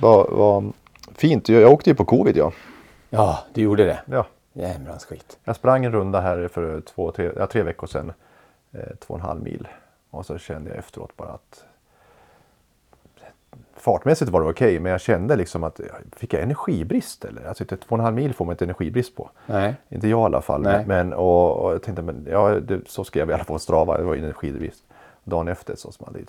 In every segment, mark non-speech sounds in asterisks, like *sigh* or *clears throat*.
Vad, vad fint. Jag, jag åkte ju på covid ja. Ja, du gjorde det. ja. Jämrans skit. Jag sprang en runda här för två, tre, ja, tre veckor sedan. Eh, två och en halv mil. Och så kände jag efteråt bara att fartmässigt var det okej, men jag kände liksom att fick jag energibrist eller? Alltså två och en halv mil får man inte energibrist på. Nej. Inte jag i alla fall. Nej. Men, och, och jag tänkte, men ja, det, så skrev jag i alla fall på Strava, det var energibrist. Dagen efter så small det ju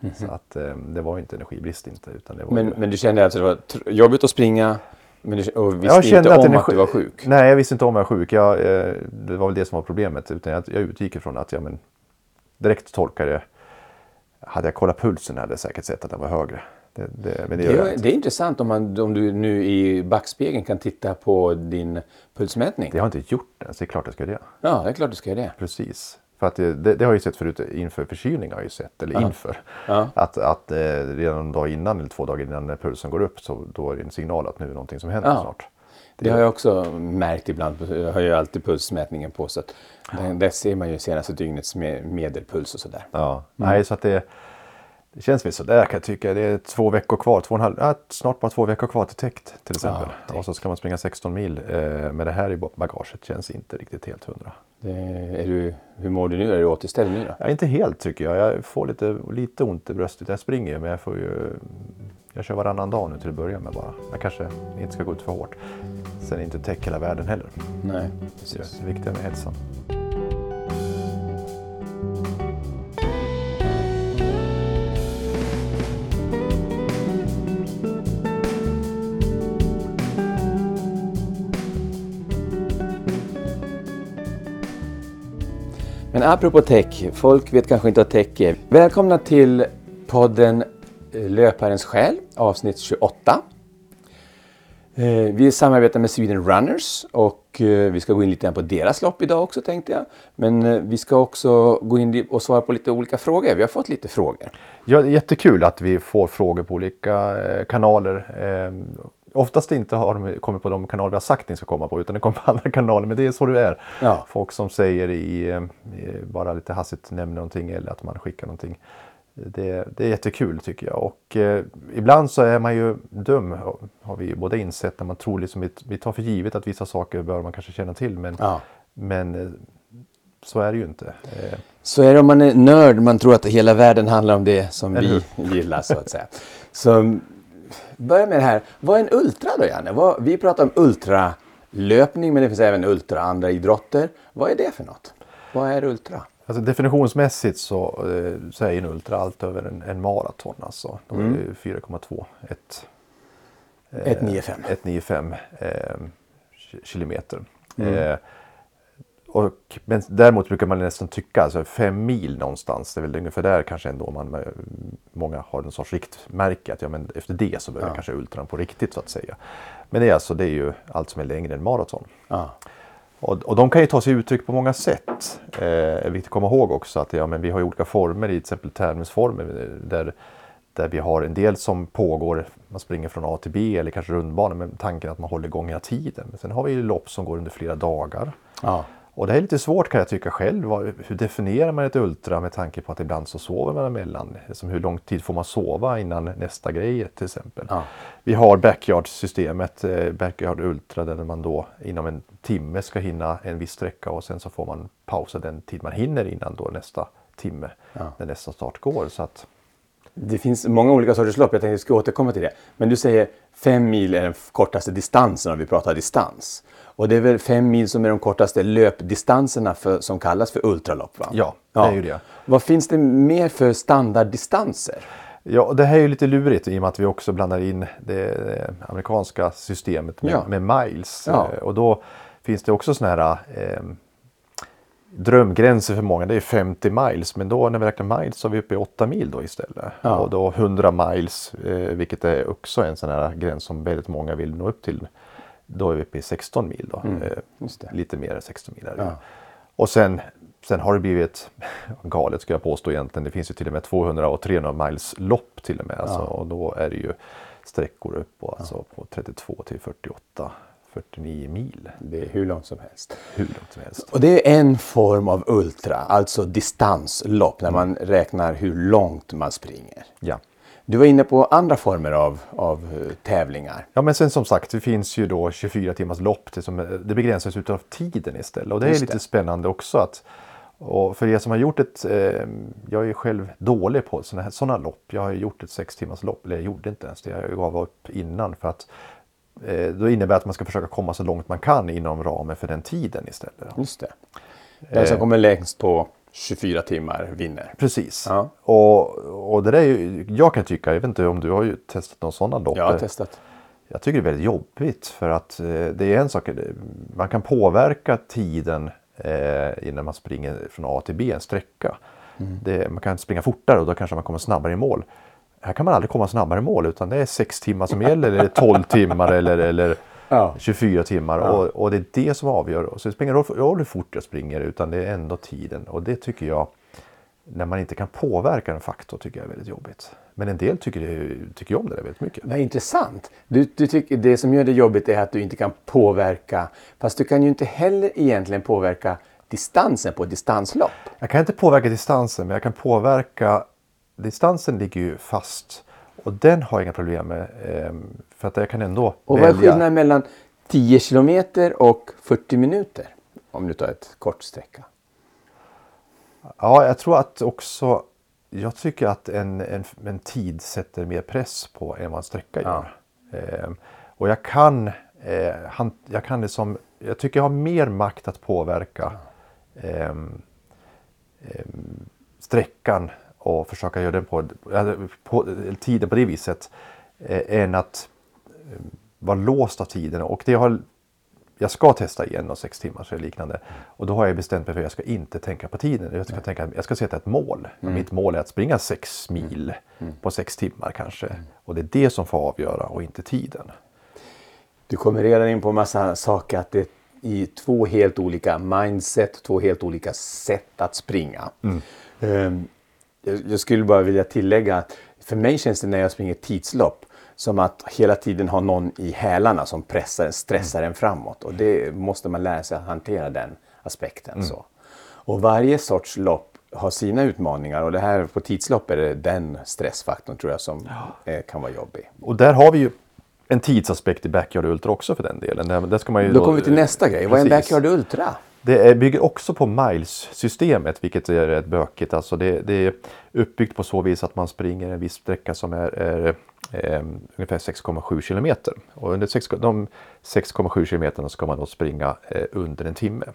till. Så att eh, det var ju inte energibrist inte. Utan det var Men, ju... men du kände alltså att det var jobbigt att springa men du, och visste jag kände inte om energi- att du var sjuk? Nej, jag visste inte om jag var sjuk. Jag, eh, det var väl det som var problemet. Utan jag, jag utgick ifrån att jag men, direkt tolkade. Hade jag kollat pulsen hade jag säkert sett att den var högre. Det, det, det Det, det är intressant om, man, om du nu i backspegeln kan titta på din pulsmätning. Det har jag inte gjort än, så det är klart jag ska göra det. Ja, det är klart du ska göra det. Precis. För att det, det, det har jag ju sett förut inför förkylning har jag ju sett, eller inför. Ja. Att, att eh, redan en dag innan eller två dagar innan när pulsen går upp så då är det en signal att nu är någonting som händer Ja. snart. Det har jag också märkt ibland. Jag har ju alltid pulsmätningen på så att där, där ser man ju senaste dygnets me- medelpuls och sådär. Ja, nej så att det, det känns väl sådär kan jag tycka. Det är två veckor kvar, två och halv, ja, snart bara två veckor kvar till täckt till exempel. Ja, och så ska man springa 16 mil eh, med det här i bagaget känns inte riktigt helt hundra. Det, är du, hur mår du nu? Är du återställd nu då? Ja, inte helt tycker jag. Jag får lite, lite ont i bröstet. Jag springer men jag får ju... Jag kör varannan dag nu till att börja med bara. Jag kanske inte ska gå ut för hårt. Sen är inte tech hela världen heller. Nej, Det är precis. det viktiga med hälsan. Men apropå tech, folk vet kanske inte vad tech är. Välkomna till podden eh, Löparens själ, avsnitt 28. Eh, vi samarbetar med Sweden Runners och eh, vi ska gå in lite grann på deras lopp idag också tänkte jag. Men vi ska också gå in och svara på lite olika frågor. Vi har fått lite frågor. Ja, det är jättekul att vi får frågor på olika kanaler. Oftast inte har de kommit på de kanaler vi har sagt att ni ska komma på utan det kommer på *laughs* andra kanaler. Men det är så det är. Ja. Folk som säger i, eh, i bara lite hastigt nämner någonting eller att man skickar någonting. Det, det är jättekul tycker jag. Och eh, ibland så är man ju dum har vi båda insett när man tror liksom vi, vi tar för givet att vissa saker bör man kanske känna till. Men, Ja. men eh, så är det ju inte. Eh, Så är det om man är nörd, man tror att hela världen handlar om det som vi gillar så att säga. Så börja med det här. Vad är en ultra då Janne? Vad, vi pratar om ultralöpning men det finns även ultra andra idrotter. Vad är det för något? Vad är ultra? Alltså definitionsmässigt så, eh, så är en ultra allt över en, en maraton. Alltså. Är det 4,2. Ett, 195. 195 eh, ki- kilometer. Eh, och, men däremot brukar man nästan tycka, alltså fem mil någonstans, det är väl ungefär där kanske ändå man, eh, många har en sorts riktmärke. Att ja, men efter det så börjar Ja. kanske ultran på riktigt så att säga. Men det är alltså det är ju allt som är längre än maraton. Ja. Och, och de kan ju ta sig uttryck på många sätt. Eh, är viktigt att komma ihåg också att ja, men vi har olika former i till exempel tävlingsformer där, där vi har en del som pågår, man springer från A till B eller kanske rundbanor med tanken att man håller igång hela tiden. Men sen har vi ju lopp som går under flera dagar. Ja. Och det är lite svårt kan jag tycka själv. Hur definierar man ett ultra med tanke på att ibland så sover man emellan? Som hur lång tid får man sova innan nästa grej till exempel? Ja. Vi har backyard-systemet, eh, backyard ultra, där man då inom en timme ska hinna en viss sträcka och sen så får man pausa den tid man hinner innan då nästa timme, Ja. när nästa start går. Så att, Det finns många olika sorters lopp, jag tänkte att vi ska återkomma till det. Men du säger fem mil är den kortaste distansen om vi pratar distans. Och det är väl fem mil som är de kortaste löpdistanserna för, som kallas för ultralopp? Va? Ja, det är ju det. Vad finns det mer för standarddistanser? Ja, det här är ju lite lurigt i och med att vi också blandar in det eh, amerikanska systemet med, Ja. med miles. Ja. Eh, Och då finns det också sådana här eh, drömgränser för många. Det är 50 miles, men då när vi räknar miles så är vi uppe i 8 mil då istället. Ja. Och då 100 miles, eh, vilket är också en sån här gräns som väldigt många vill nå upp till. Då är vi uppe i 16 mil då. Eh, Mm, det. Lite mer än 16 mil. Ja. Och sen, sen har det blivit *laughs* galet ska jag påstå egentligen. Det finns ju till och med 200 och 300 miles lopp till och med. Alltså, och då är det ju sträckor upp på, alltså, på 32 till 48, 49 mil. Det är hur långt som helst. Hur långt som helst. Och det är en form av ultra, alltså distanslopp, när man räknar hur långt man springer. Ja. Du var inne på andra former av, av eh, tävlingar. Ja men sen som sagt det finns ju då 24 timmars lopp. Det, som, det begränsas utav tiden istället. Och det är Just lite det. spännande också. att och för er som har gjort ett, eh, jag är själv dålig på sådana här såna lopp. Jag har gjort ett sex timmars lopp, eller jag gjorde inte ens det, jag gav upp innan. för att eh, Då innebär det att man ska försöka komma så långt man kan inom ramen för den tiden istället. Just det. Den som kommer längst på 24 timmar vinner. Precis. Ja. Och, och det är ju, jag kan tycka, jag vet inte om du har ju testat någon sådana lopp. Jag har testat. Jag tycker det är väldigt jobbigt för att eh, det är en sak, eh, man kan påverka tiden eh, innan man springer från A till B, en sträcka. Mm. Det, man kan springa fortare och då kanske man kommer snabbare i mål. Här kan man aldrig komma snabbare mål utan det är 6 timmar som gäller eller 12 timmar eller, eller *laughs* Ja. 24 timmar. Och, och det är det som avgör. Så det spelar ingen roll- hur fort jag springer utan det är ändå tiden. Och det tycker jag, när man inte kan påverka en faktor, tycker jag är väldigt jobbigt. Men en del tycker, det, tycker om det där väldigt mycket. Vad intressant. Du, du tycker, det som gör det jobbigt är att du inte kan påverka. Fast du kan ju inte heller egentligen påverka distansen på ett distanslopp. Jag kan inte påverka distansen men jag kan påverka Distansen ligger ju fast och den har jag inga problem med. ehm, För att jag kan ändå Och vad är välja. skillnaden mellan 10 kilometer och 40 minuter? Om du tar ett kort sträcka. Ja, jag tror att också Jag tycker att en, en, en tid sätter mer press på än vad en sträcka gör. Ehm, och jag kan, eh, han, jag kan liksom, jag tycker jag har mer makt att påverka ehm, ehm, sträckan och försöka göra den på, på tiden på det viset eh, än att eh, vara låst av tiden. Och det har, jag ska testa igen och sex timmar eller liknande. Och då har jag bestämt mig för att jag ska inte tänka på tiden. Jag ska, tänka, jag ska sätta ett mål. Mitt mål är att springa sex mil på sex timmar kanske. Och det är det som får avgöra och inte tiden. Du kommer redan in på en massa saker att det är i två helt olika mindset, två helt olika sätt att springa. Ehm, Jag jag skulle bara vilja tillägga att för mig känns det när jag springer tidslopp som att hela tiden ha någon i hälarna som pressar stressar en framåt. Och det måste man lära sig att hantera den aspekten. Så. Och varje sorts lopp har sina utmaningar och det här på tidslopp är det den stressfaktorn tror jag som eh, kan vara jobbig. Och där har vi ju en tidsaspekt i Backyard Ultra också för den delen. Där, där ska man ju Då kommer vi till nästa grej. Vad är en Precis. backyard ultra? Det bygger också på miles-systemet, vilket är rätt bökigt. Alltså det, det är uppbyggt på så vis att man springer en viss sträcka som är, är eh, ungefär 6,7 kilometer. Och under 6, de 6,7 kilometerna ska man då springa eh, under en timme.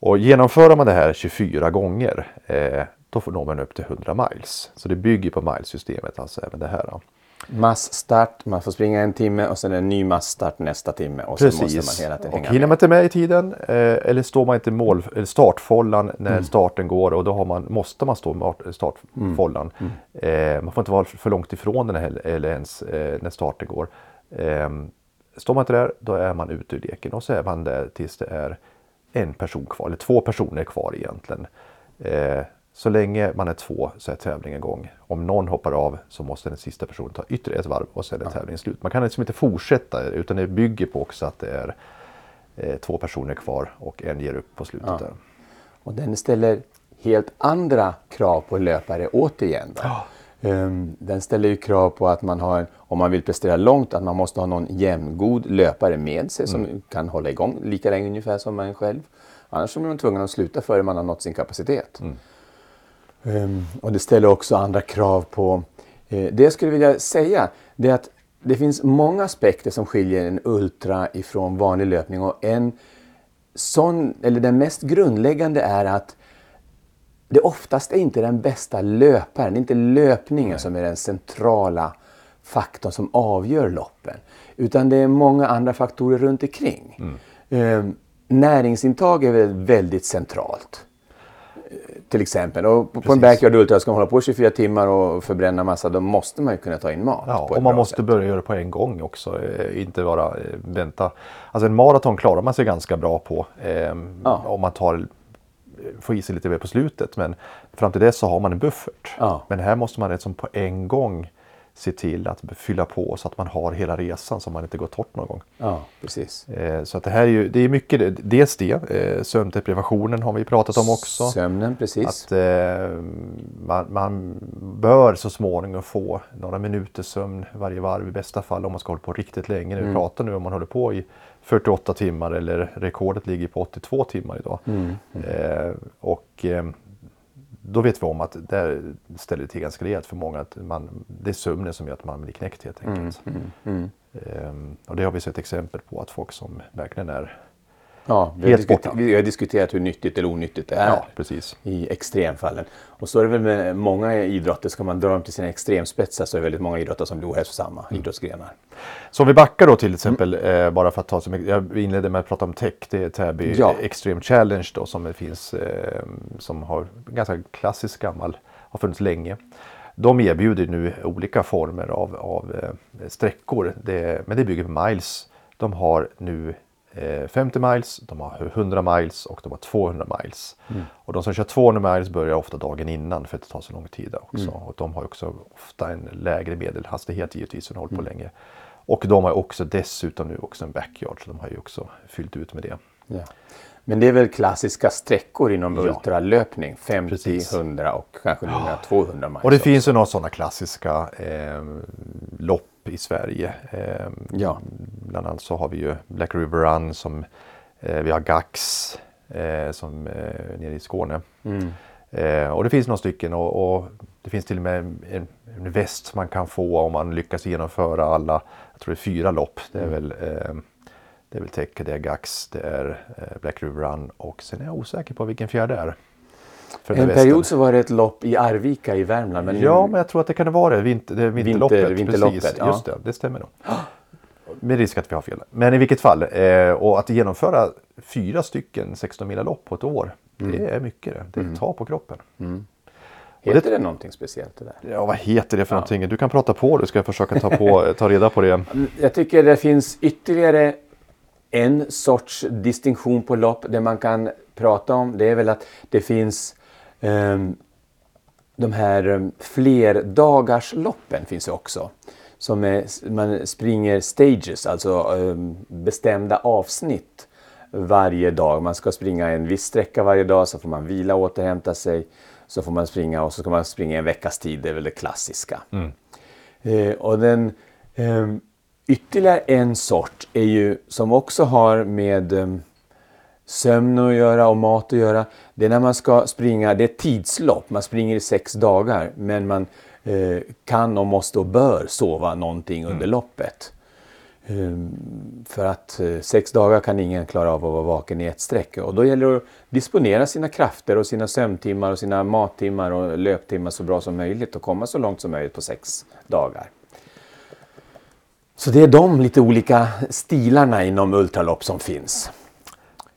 Och genomför man det här 24 gånger, eh, då får når man upp till 100 miles. Så det bygger på miles-systemet, alltså även det här. Då. Massstart, man får springa en timme och sen en ny massstart nästa timme och sen måste man hela tiden och hinner man inte med i tiden eh, eller står man inte i eller startfållan när Mm. starten går och då har man, måste man stå i startfållan. Mm. Eh, man får inte vara för långt ifrån den heller, eller ens eh, när starten går. Eh, står man inte där då är man ute ur leken och så är man där tills det är en person kvar, eller två personer kvar egentligen. Så länge man är två så är tävlingen igång. Om någon hoppar av så måste den sista personen ta ytterligare ett varv och sen är tävlingen slut. Man kan liksom inte fortsätta utan det bygger på också att det är eh, två personer kvar och en ger upp på slutet. Där. Och den ställer helt andra krav på löpare återigen. Då. Ehm, Den ställer ju krav på att man har, om man vill prestera långt, att man måste ha någon jämngod löpare med sig som kan hålla igång lika länge ungefär som man själv. Annars är man tvungen att sluta före man har nått sin kapacitet. Ehm, och det ställer också andra krav på... Eh, det jag skulle vilja säga det är att det finns många aspekter som skiljer en ultra ifrån vanlig löpning. Och en sån, eller den mest grundläggande är att det oftast är inte den bästa löparen, det är inte löpningen som är den centrala faktorn som avgör loppen. Utan det är många andra faktorer runt omkring. Eh, näringsintag är väl väldigt centralt. Eh, Till exempel. Och på, på en backyard ultra ska man hålla på 24 timmar och förbränna massa, då måste man ju kunna ta in mat. Ja, och man måste sätt. börja göra det på en gång också. Eh, inte bara eh, vänta. Alltså en maraton klarar man sig ganska bra på. Eh, Ja. Om man tar, får i sig lite mer på slutet. Men fram till dess så har man en buffert. Ja. Men här måste man liksom på en gång se till att fylla på så att man har hela resan så man inte går torrt någon gång. Ja, precis. Eh, så att det här är ju, det är mycket, det- dels det, eh, sömndeprivationen har vi pratat om också. Sömnen, precis. Att eh, man, man bör så småningom få några minuters sömn varje varv i bästa fall om man ska hålla på riktigt länge. När vi pratar nu om man håller på i 48 timmar eller rekordet ligger på 82 timmar idag. Eh, och eh, då vet vi om att det ställer det till ganska rejält för många. Att man, det är sömnen som gör att man blir knäckt helt enkelt. Ehm, och det har vi sett exempel på att folk som verkligen är Ja, vi har, Helt borta. vi har diskuterat hur nyttigt eller onyttigt det är Ja, precis. i extremfallen. Och så är det väl med många idrotter, ska man dra dem till sina extremspetsar så är det väldigt många idrotter som blir ohälsosamma idrottsgrenar. Så om vi backar då till exempel, eh, bara för att ta som jag inledde med att prata om tech, det är Täby Ja. Extreme Challenge då som finns, eh, som har ganska klassisk gammal, har funnits länge. De erbjuder nu olika former av, av eh, sträckor, det, men det bygger på miles. De har nu 50 miles, de har 100 miles och de har 200 miles. Och de som kör 200 miles börjar ofta dagen innan för att det tar så lång tid också. Och de har också ofta en lägre medelhastighet givetvis, för de har hållit på länge. Och de har också dessutom nu också en backyard, så de har ju också fyllt ut med det. Ja. Men det är väl klassiska sträckor inom Ja. ultralöpning? 50, Precis. 100 och kanske numera 200 miles. Och det också. finns ju några sådana klassiska eh, lopp i Sverige. Eh, Ja. Bland annat så har vi ju Black River Run som eh, vi har Gax eh, som eh, nere i Skåne. Mm. Och det finns några stycken och, och det finns till och med en, en väst man kan få om man lyckas genomföra alla, jag tror det är fyra lopp. Det är väl eh, det är väl Tech, det är Gax, det är Black River Run och sen är jag osäker på vilken fjärde är. En period så var det ett lopp i Arvika i Värmland. Men Ja, men jag tror att det kan vara det. Vinter, det vinterloppet. Vinter- vinterloppet, precis. ja. Just det, det stämmer nog. Med risk att vi har fel. Men i vilket fall. Eh, och att genomföra fyra stycken 16 mila lopp på ett år. Mm. Det är mycket det. Det tar på kroppen. heter det någonting speciellt det där? Ja, vad heter det för någonting? Du kan prata på det. Ska jag försöka ta, på, *laughs* ta reda på det. Jag tycker det finns ytterligare en sorts distinktion på lopp det man kan prata om. Det är väl att det finns de här um, flerdagarsloppen finns ju också. Som är, man springer stages, alltså ehm, bestämda avsnitt varje dag. Man ska springa en viss sträcka varje dag, så får man vila och återhämta sig. Så får man springa och så ska man springa en veckas tid, det är väl det klassiska. Eh, och den ehm, ytterligare en sort är ju som också har med ehm, sömn att göra och mat att göra. Det är när man ska springa, det är ett tidslopp, man springer i sex dagar men man eh, kan och måste och bör sova någonting under loppet. Ehm, För att eh, sex dagar kan ingen klara av att vara vaken i ett streck. Och då gäller det att disponera sina krafter och sina sömntimmar och sina mattimmar och löptimmar så bra som möjligt och komma så långt som möjligt på sex dagar. Så det är de lite olika stilarna inom ultralopp som finns.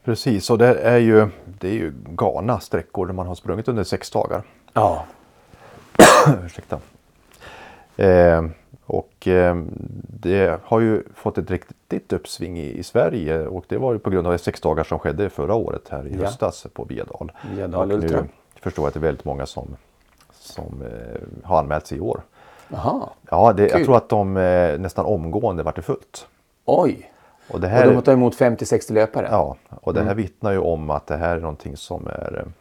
Precis, och det är ju, det är ju galna sträckor där man har sprungit under sex dagar. Ja, *coughs* Ursäkta. Eh, och eh, det har ju fått ett riktigt uppsving i, i Sverige och det var ju på grund av sex dagar som skedde förra året här i Ja. höstas på Viadal. Viadal och Ultra. nu förstår jag att det är väldigt många som, som eh, har anmält sig i år. Jaha. Ja, det, jag tror att de eh, nästan omgående vart det fullt. Oj! Och det Och här, de har tagit emot 50-60 löpare? ja, och det här Mm. vittnar ju om att det här är någonting som är eh,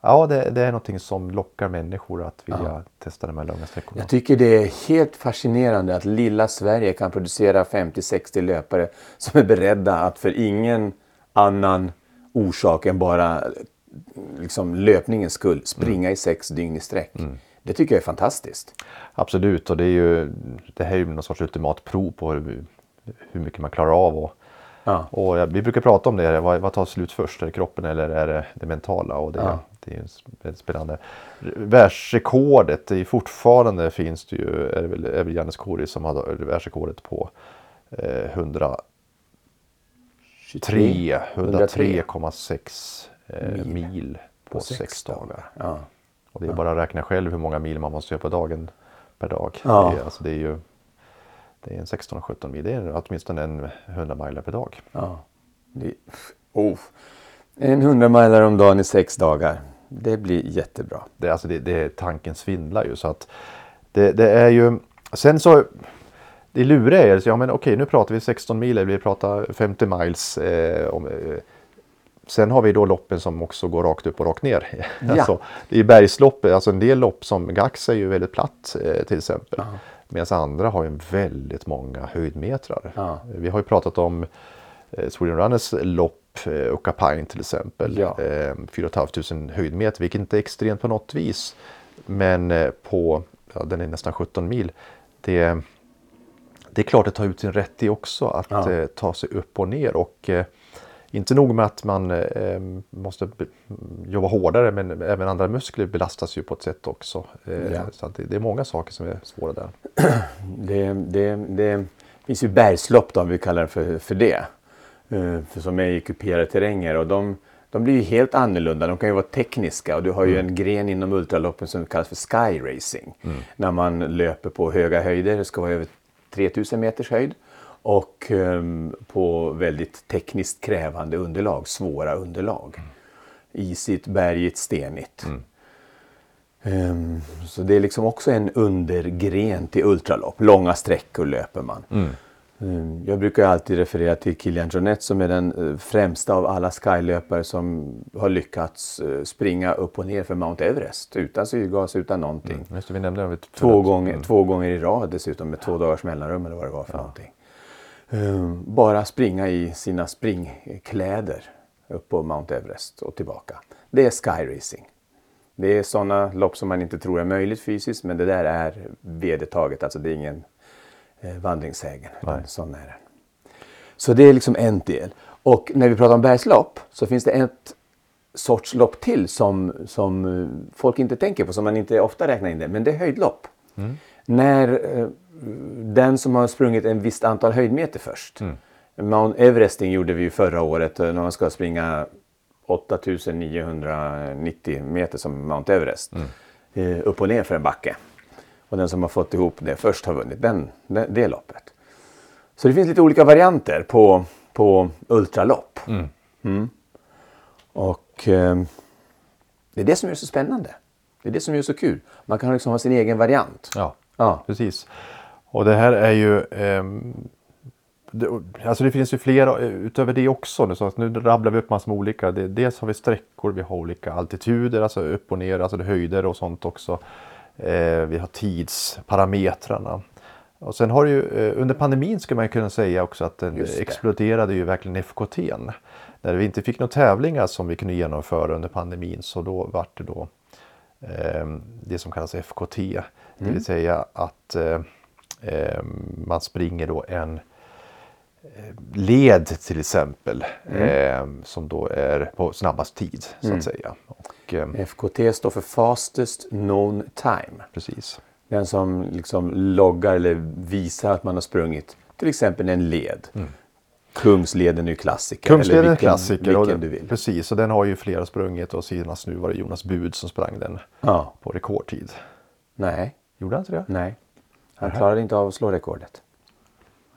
Ja, det, det är någonting som lockar människor att vilja testa de här långa sträckorna. Jag tycker det är helt fascinerande att lilla Sverige kan producera 50-60 löpare som är beredda att för ingen annan orsak än bara liksom, löpningens skull springa i sex dygn i sträck. Det tycker jag är fantastiskt. Absolut, och det, är ju, det här är ju någon sorts ultimat prov på hur, hur mycket man klarar av. Och, Ja. och ja, vi brukar prata om det, vad, vad tar slut först? Är det kroppen eller är det det mentala? Och det, Ja. det är ju spännande. Världsrekordet, det är fortfarande finns det ju, är det väl, är väl Jannes Kori som har världsrekordet på eh, 103, 103,6 eh, mil, på, sex dagar. Ja. Och det är bara att räkna själv hur många mil man måste göra på dagen per dag. Ja. Det, är, alltså det är ju det är en 16-17 mil. Det är åtminstone en 100 miler per dag. Ja. Det, oh. En 100 miler om dagen i sex dagar. Det blir jättebra. Det, alltså det, det, tanken svindlar ju. Så att det, det är ju sen så, det luriga är, ja men okej nu pratar vi 16 mil, vi pratar 50 miles. Eh, om, eh, sen har vi då loppen som också går rakt upp och rakt ner. Ja. *laughs* alltså, det är bergslopp, alltså en del lopp som Gax är ju väldigt platt eh, till exempel. Ja. Medan andra har ju väldigt många höjdmetrar. Ja. Vi har ju pratat om eh, Sweden Runners lopp, eh, Ukka Pine till exempel. Ja. Eh, 4 500 höjdmeter, vilket inte är extremt på något vis. Men eh, på, ja, den är nästan 17 mil. Det, det är klart att ta ut sin rätt i också att Ja. eh, ta sig upp och ner. Och eh, inte nog med att man eh, måste jobba hårdare men även andra muskler belastas ju på ett sätt också. Eh, Ja. Så det, det är många saker som är svåra där. *clears throat* Det, det, det finns ju bergslopp då, om vi kallar det för, för det. Eh, för som är i kuperade terränger och de, de blir ju helt annorlunda. De kan ju vara tekniska och du har ju en gren inom ultraloppen som kallas för sky racing. När man löper på höga höjder, det ska vara över 3000 meters höjd. Och ehm, på väldigt tekniskt krävande underlag, svåra underlag. Isigt, bergigt, stenigt. Ehm, så det är liksom också en undergren till ultralopp. Långa sträckor löper man. Ehm, jag brukar alltid referera till Kilian Jornet som är den eh, främsta av alla skylöpare som har lyckats eh, springa upp och ner för Mount Everest utan syrgas, utan någonting. Just det, vi nämnde det Två, gånger, två gånger i rad dessutom med två dagars mellanrum eller vad det var för någonting. Ehm, bara springa i sina springkläder upp på Mount Everest och tillbaka. Det är skyracing. Det är sådana lopp som man inte tror är möjligt fysiskt men det där är vedertaget. Alltså det är ingen eh, vandringssägen. Sån är den. Så det är liksom en del. Och när vi pratar om bergslopp så finns det ett sorts lopp till som, som eh, folk inte tänker på, som man inte ofta räknar in det. Men det är höjdlopp. När eh, den som har sprungit en visst antal höjdmeter först. Mount Everesting gjorde vi ju förra året eh, när man ska springa 8990 meter som Mount Everest. Eh, upp och ner för en backe. Och den som har fått ihop det först har vunnit den, det, det loppet. Så det finns lite olika varianter på, på ultralopp. Mm. Och eh, det är det som är så spännande. Det är det som är så kul. Man kan liksom ha sin egen variant. Ja, Ja. precis. Och det här är ju... ehm, det, alltså det finns ju flera eh, utöver det också. Nu, så att nu rabblar vi upp massor med olika. Det, dels har vi sträckor, vi har olika altituder, alltså upp och ner, alltså det höjder och sånt också. Eh, vi har tidsparametrarna. Och sen har det ju eh, under pandemin skulle man kunna säga också att den exploderade ju verkligen FKT. När vi inte fick några tävlingar som vi kunde genomföra under pandemin så då vart det då eh, det som kallas FKT. Det vill säga att eh, eh, man springer då en eh, led till exempel eh, som då är på snabbast tid så att säga. Och, eh, FKT står för Fastest Known Time. precis. Den som liksom loggar eller visar att man har sprungit till exempel en led. Kungsleden är ju klassiker. Kungsleden eller är vilken, klassiker. Vilken det- du vill. Precis, och den har ju flera sprungit och senast nu var det Jonas Bud som sprang den Ja. på rekordtid. Nej, Gjorde han inte det? nej. Han klarade inte av att slå rekordet.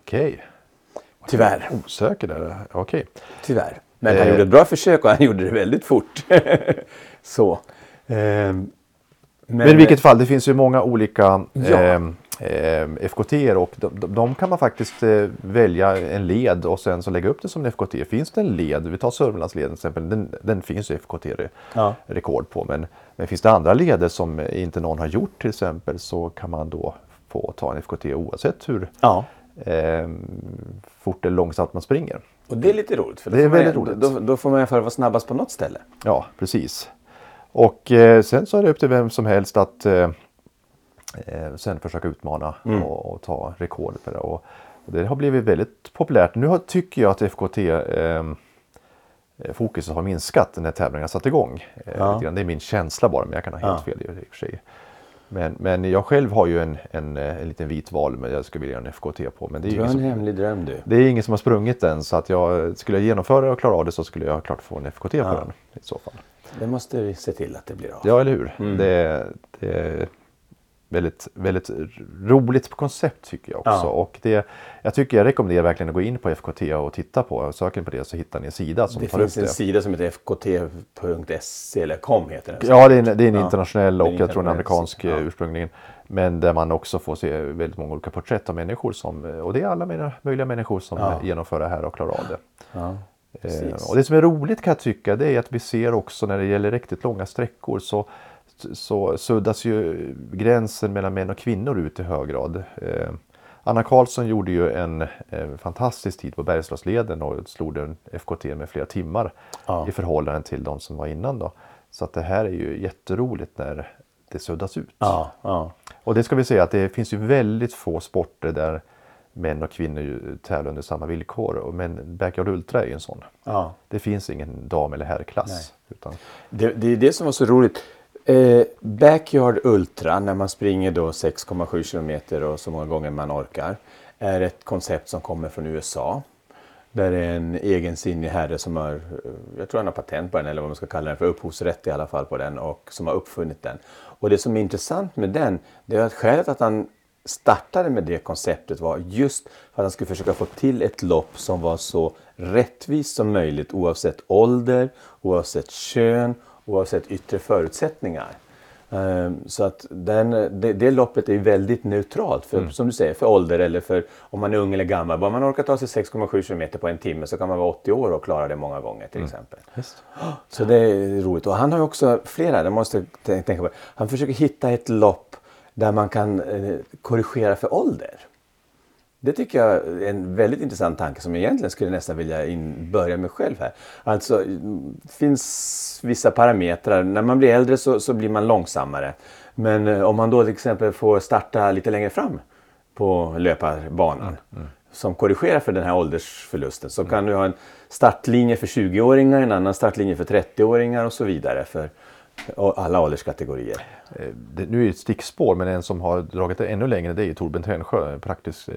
Okej. Tyvärr. Osäker där. Okej. Tyvärr. Men han Eh. gjorde ett bra försök och han gjorde det väldigt fort. *laughs* Så. Ehm, Men i vilket fall, det finns ju många olika Ja. ehm, ehm, FKT och de, de, de kan man faktiskt eh, välja en led och sen så lägga upp det som en FKT. Finns det en led, vi tar Sörmlandsleden till exempel, den, den finns ju FKT-rekord Ja. på. Men, men finns det andra leder som inte någon har gjort till exempel så kan man då få ta en FKT oavsett hur Ja. ehm, fort eller långsamt man springer. Och det är lite roligt. För Det är får man- väldigt roligt. Då, då får man i alla fall vara snabbast på något ställe. Ja, precis. Och eh, sen så är det upp till vem som helst att eh, eh, sen försöka utmana Mm. och, och ta rekordet på det. Och, och det har blivit väldigt populärt. Nu har, tycker jag att FKT eh, fokuset har minskat när tävlingen satt igång. Eh, Ja. Det är min känsla bara, men jag kan ha helt Ja. fel i i och för sig. Men, men jag själv har ju en, en, eh, en liten vit val men jag skulle vilja göra en FKT på. Men det är, ingen en som, hemlig dröm du. det är ingen som har sprungit den så att jag skulle jag genomföra och klara av det så skulle jag klart få en FKT Ja. på den i så fall. Det måste vi se till att det blir av. Ja, eller hur? Mm. Det, det, väldigt, väldigt roligt koncept tycker jag också. Ja. Och det, jag tycker jag rekommenderar verkligen att gå in på FKT och titta på. Söker ni på det så hittar ni en sida som Det tar finns upp en det. sida som heter fkt.se eller com heter den. Ja, det är en, det är en Ja. internationell och Det är jag tror en amerikansk ja. eh, ursprungligen. Men där man också får se väldigt många olika porträtt av människor som, och det är alla möjliga- människor som Ja. genomför det här och klarar av det. Eh, och det som är roligt kan jag tycka det är att vi ser också när det gäller riktigt långa sträckor så, så suddas ju gränsen mellan män och kvinnor ut i hög grad. Eh, Anna Karlsson gjorde ju en eh, fantastisk tid på Bergslagsleden och slog den FKT med flera timmar Ja. i förhållande till de som var innan då. Så att det här är ju jätteroligt när det suddas ut. Ja, ja. Och det ska vi säga att det finns ju väldigt få sporter där män och kvinnor tävlar under samma villkor. Men Backyard Ultra är ju en sån. ja. Det finns ingen dam eller herrklass. Utan, Det, det är det som var så roligt. Eh, backyard Ultra, när man springer då 6,7 kilometer och så många gånger man orkar, är ett koncept som kommer från USA. Där är en egensinnig herre som har, eh, jag tror han har patent på den eller vad man ska kalla den för, upphovsrätt i alla fall på den och som har uppfunnit den. Och det som är intressant med den, det är att skälet att han startade med det konceptet var just för att han skulle försöka få till ett lopp som var så rättvist som möjligt oavsett ålder, oavsett kön, oavsett yttre förutsättningar. Ehm, Så att den, det, det loppet är väldigt neutralt för, som du säger, för ålder eller för om man är ung eller gammal. Bara man orkar ta sig 6,7 km på en timme så kan man vara 80 år och klara det många gånger till exempel. Visst. *gasps* Så det är roligt. Och han har också flera, det måste tänka på. Han försöker hitta ett lopp där man kan eh, korrigera för ålder. Det tycker jag är en väldigt intressant tanke som jag egentligen skulle nästan vilja in, börja med själv här. Alltså, det finns vissa parametrar. När man blir äldre så, så blir man långsammare. Men eh, om man då till exempel får starta lite längre fram på löparbanan som korrigerar för den här åldersförlusten så kan du ha en startlinje för 20-åringar, en annan startlinje för 30-åringar och så vidare för alla ålderskategorier. Eh, Det, nu är det ett stickspår men en som har dragit det ännu längre det är ju Torbjörn Tännsjö, en praktisk eh,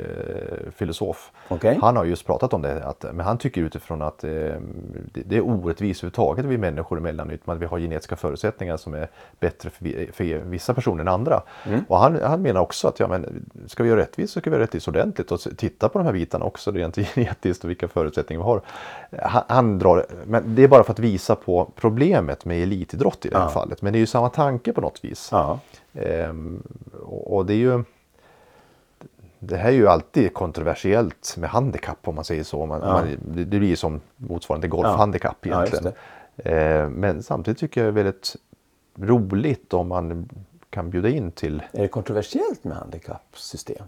filosof. Okej. Han har just pratat om det, att, men han tycker utifrån att eh, det, det är orättvist överhuvudtaget vi människor emellan utan att vi har genetiska förutsättningar som är bättre för, för vissa personer än andra. Och han, han menar också att ja, men, ska vi göra rättvist så ska vi göra rättvist ordentligt och titta på de här bitarna också rent *laughs* genetiskt och vilka förutsättningar vi har. Han, han drar, men det är bara för att visa på problemet med elitidrott i det här Ja. Fallet. Men det är ju samma tanke på något vis. Ja. Ehm, och det är ju det här är ju alltid kontroversiellt med handikapp om man säger så. Man, Ja. man, det, det blir ju som motsvarande golfhandikapp Ja, egentligen. Ehm, men samtidigt tycker jag det är väldigt roligt om man kan bjuda in till Är det kontroversiellt med handikappsystem?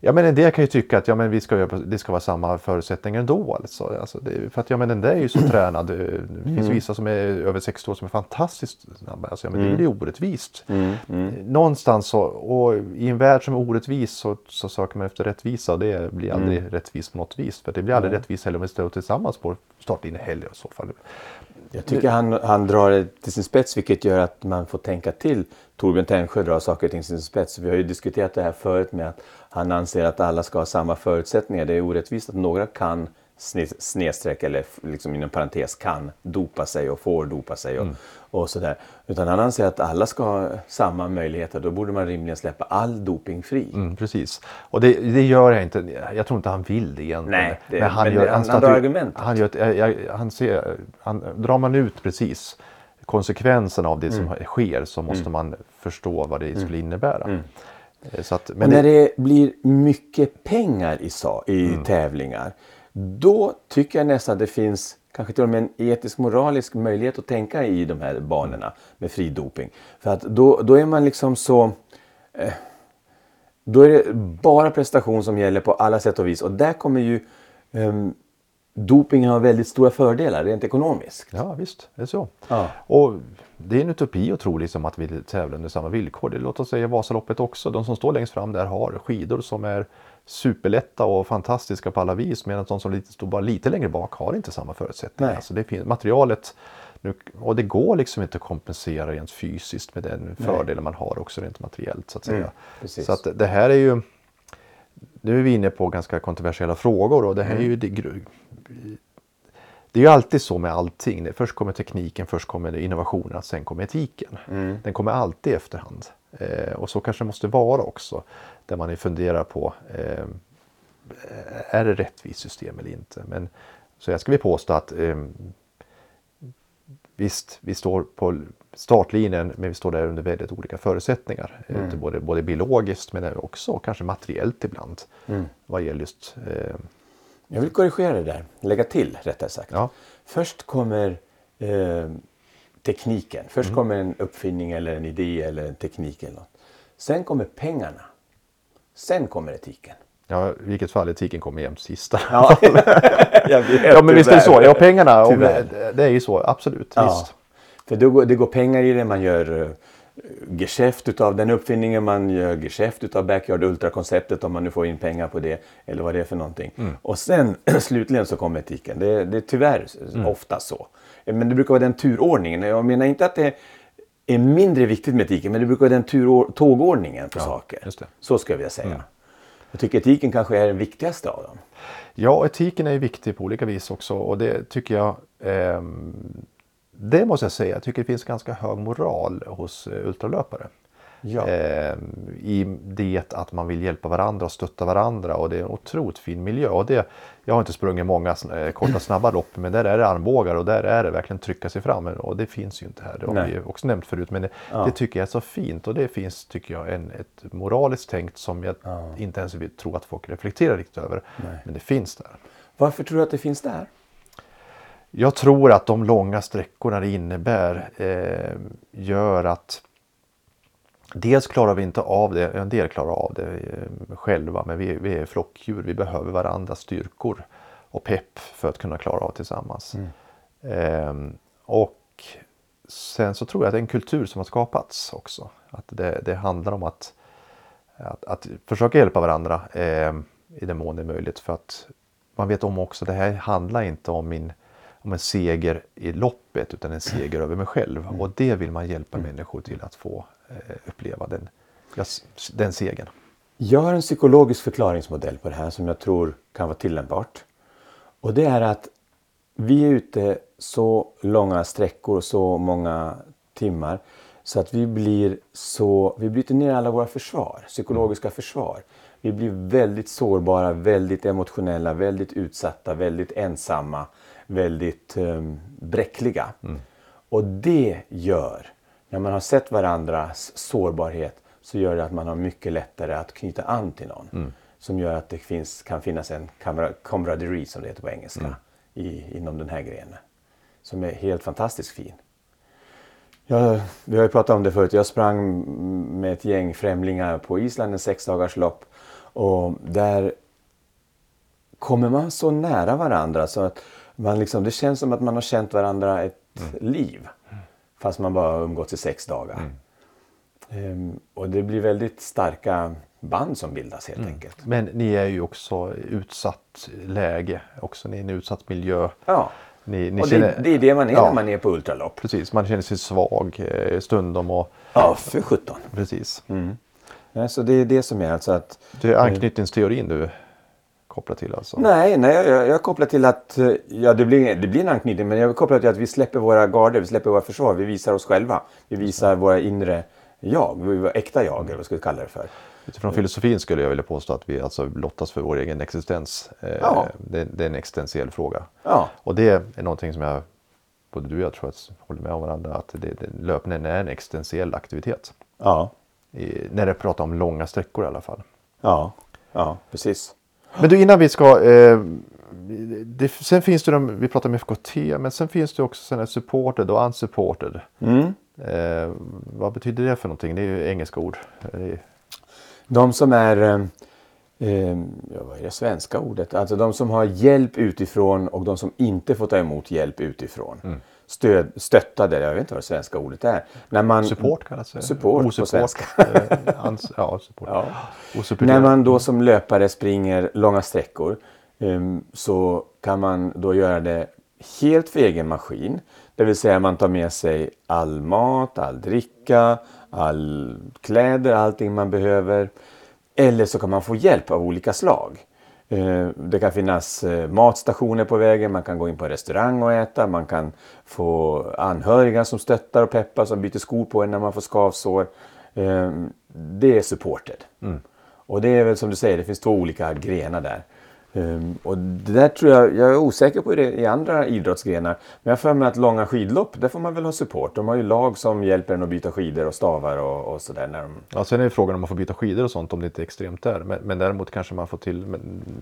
Ja men en del kan ju tycka att ja, men vi ska, det ska vara samma förutsättningar ändå. Alltså. Alltså det, för att ja, men den där är ju så tränad. Det Mm. finns vissa som är över 60 år som är fantastiskt snabba. Alltså, ja, men Det är ju orättvist. Mm, Någonstans så, och i en värld som är orättvis så, så söker man efter rättvisa och det blir aldrig Mm. rättvist på något vis. För det blir aldrig rättvist heller om vi står tillsammans på starta in i helger i så fall. Jag tycker han, han drar det till sin spets vilket gör att man får tänka till. Torbjörn Tännsjö drar saker och ting till sin spets. Vi har ju diskuterat det här förut med att han anser att alla ska ha samma förutsättningar. Det är orättvist att några kan snedstreck eller liksom inom parentes kan dopa sig och får dopa sig och, och sådär. Utan han anser att alla ska ha samma möjligheter. Då borde man rimligen släppa all doping fri. Mm, precis. Och det, det gör jag inte. Jag tror inte han vill det egentligen. Nej, det- men det- han- han statu- drar argumentet. Han, gör ett, han ser, han, drar man ut precis konsekvenserna av det Mm. som sker så måste man förstå vad det skulle innebära. Eh, att, Men men när det, det blir mycket pengar i, sa, i Mm. tävlingar, då tycker jag nästan att det finns kanske till och med en etisk moralisk möjlighet att tänka i de här banorna med fri doping. För att då, då är man liksom så... Eh, då är det bara prestation som gäller på alla sätt och vis. Och där kommer ju ehm, doping ha väldigt stora fördelar rent ekonomiskt. ja visst, det är så. Ja. Och det är en utopi att tro liksom att vi tävlar under samma villkor. Det låt oss säga Vasaloppet också. De som står längst fram där har skidor som är superlätta och fantastiska på alla vis medan de som lite, står bara lite längre bak har inte samma förutsättningar. Nej. Alltså det finns, materialet nu, och det går liksom inte att kompensera rent fysiskt med den fördelen man har också rent materiellt. Så att säga. Mm, så att det här är ju nu är vi inne på ganska kontroversiella frågor och det här är ju det, det är ju alltid så med allting. Först kommer tekniken, först kommer det innovationen, sen kommer etiken. Den kommer alltid i efterhand. Eh, och så kanske det måste vara också. Där man funderar på, eh, är det rättvist system eller inte? Men, så jag skulle påstå att eh, visst, vi står på startlinjen men vi står där under väldigt olika förutsättningar. Mm. Både, både biologiskt men också kanske materiellt ibland. Mm. Vad gäller just... Eh... Jag vill korrigera det där, lägga till rättare sagt. Ja. Först kommer eh, tekniken. Först mm. kommer en uppfinning eller en idé eller en teknik eller något. Sen kommer pengarna. Sen kommer etiken. Ja, i vilket fall etiken kommer jämt sista. Ja, *laughs* *laughs* ja men visst är det så. Ja, pengarna, det, det är ju så. Absolut, ja. visst. För det går, det går pengar i det. Man gör uh, geschäft utav den uppfinningen. Man gör geschäft utav Backyard Ultra-konceptet om man nu får in pengar på det. Eller vad det är för någonting. Mm. Och sen *clears throat* slutligen så kommer etiken. Det, det är tyvärr mm. ofta så. Men det brukar vara den turordningen. Jag menar inte att det är mindre viktigt med etiken. Men det brukar vara den tur, tågordningen för ja, saker. Så skulle jag vilja säga. Mm. Jag tycker etiken kanske är den viktigaste av dem. Ja, etiken är viktig på olika vis också och det tycker jag eh, det måste jag säga, jag tycker det finns ganska hög moral hos eh, ultralöpare. Ja. Eh, I det att man vill hjälpa varandra och stötta varandra och det är en otroligt fin miljö. Och det, jag har inte sprungit många eh, korta snabba lopp men där är det armbågar och där är det verkligen trycka sig fram och det finns ju inte här. Det har Nej. vi också nämnt förut men det, ja. det, tycker jag är så fint och det finns tycker jag en, ett moraliskt tänkt som jag ja. inte ens vill tro att folk reflekterar riktigt över. Nej. Men det finns där. Varför tror du att det finns där? Jag tror att de långa sträckorna det innebär eh, gör att Dels klarar vi inte av det, en del klarar av det eh, själva, men vi, vi är flockdjur. Vi behöver varandras styrkor och pepp för att kunna klara av tillsammans. Mm. Ehm, och sen så tror jag att det är en kultur som har skapats också. Att det, det handlar om att, att, att, försöka hjälpa varandra eh, i den mån det är möjligt. För att man vet om också, att det här handlar inte om min om en seger i loppet utan en seger *clears throat* över mig själv. Mm. Och det vill man hjälpa mm. människor till att få uppleva den, den segern. Jag har en psykologisk förklaringsmodell på det här som jag tror kan vara tillämpbart. Och det är att vi är ute så långa sträckor, så många timmar så att vi blir så, vi bryter ner alla våra försvar, psykologiska mm. försvar. Vi blir väldigt sårbara, väldigt emotionella, väldigt utsatta, väldigt ensamma väldigt um, bräckliga. Mm. Och det gör, när man har sett varandras sårbarhet, så gör det att man har mycket lättare att knyta an till någon. Mm. Som gör att det finns, kan finnas en camaraderie, som det heter på engelska, mm. i, inom den här grenen. Som är helt fantastiskt fin. Jag, vi har ju pratat om det förut. Jag sprang med ett gäng främlingar på Island en sex dagars lopp. Och där kommer man så nära varandra så att man liksom, det känns som att man har känt varandra ett mm. liv. Fast man bara umgåtts i sex dagar. Mm. Um, och det blir väldigt starka band som bildas helt mm. enkelt. Men ni är ju också utsatt läge, också ni är i en utsatt miljö. Ja, ni, ni och känner, det, det, är det man är ja, när man är på ultralopp. Precis, man känner sig svag eh, stundom. Och, ja, för sjutton. Precis. Mm. Ja, så det är det som är alltså att... Det är anknytningsteorin du kopplar till alltså? Nej, nej jag, jag kopplar till att eh, ja, det, blir, det blir en anknytning men jag kopplar till att vi släpper våra garder, vi släpper våra försvar, vi visar oss själva. Vi visar våra inre jag, våra äkta jag eller vad ska vi kalla det för. Utifrån filosofin skulle jag vilja påstå att vi alltså lottas för vår egen existens. Eh, ja. Det, det, är en existentiell fråga. Ja. Och det är någonting som jag, både du och jag tror att håller med om varandra, att det, det, löpningen är en existentiell aktivitet. Ja. I, när det pratar om långa sträckor i alla fall. Ja, ja precis. Men du innan vi ska... Eh, det, sen finns det de, vi pratar om FKT, men sen finns det också sådana supported och unsupported. Mm. Eh, vad betyder det för någonting? Det är ju engelska ord. De som är, eh, eh, ja, vad är det svenska ordet? Alltså de som har hjälp utifrån och de som inte får ta emot hjälp utifrån. Mm stöd, stöttade, jag vet inte vad det svenska ordet är. När man, support kallas det. Support Osupport. Eh, ja, support. Ja. När man då som löpare springer långa sträckor um, så kan man då göra det helt för egen maskin. Det vill säga man tar med sig all mat, all dricka, all kläder, allting man behöver. Eller så kan man få hjälp av olika slag. Eh, det kan finnas eh, matstationer på vägen, man kan gå in på en restaurang och äta, man kan få anhöriga som stöttar och peppar, som byter skor på en när man får skavsår. Ehm, det är supported. Och det är väl som du säger, det finns två olika grenar där. Ehm, och det där tror jag, jag är osäker på det i andra idrottsgrenar. Men jag för mig att långa skidlopp, där får man väl ha support. De har ju lag som hjälper en att byta skidor och stavar och, och sådär. När de... Ja, sen är det frågan om man får byta skidor och sånt om det inte är extremt där. Men, men däremot kanske man får till men,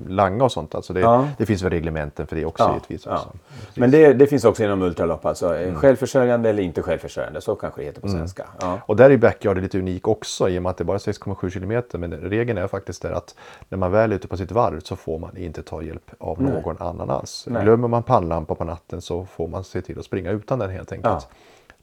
langa och sånt. Alltså det, Ja. det finns väl reglementen för det också givetvis. ja. Också. Men det, det finns också inom ultralopp, alltså mm. självförsörjande eller inte självförsörjande. Så kanske det heter på svenska. Ja. Och där är backyard lite unik också i och med att det är bara 6,7 kilometer. Men regeln är faktiskt där att när man väl är ute på sitt varv så får man inte ta hjälp av någon annan alls. Nej. Glömmer man pannlampa på natten så får man se till att springa utan den helt enkelt. Ja.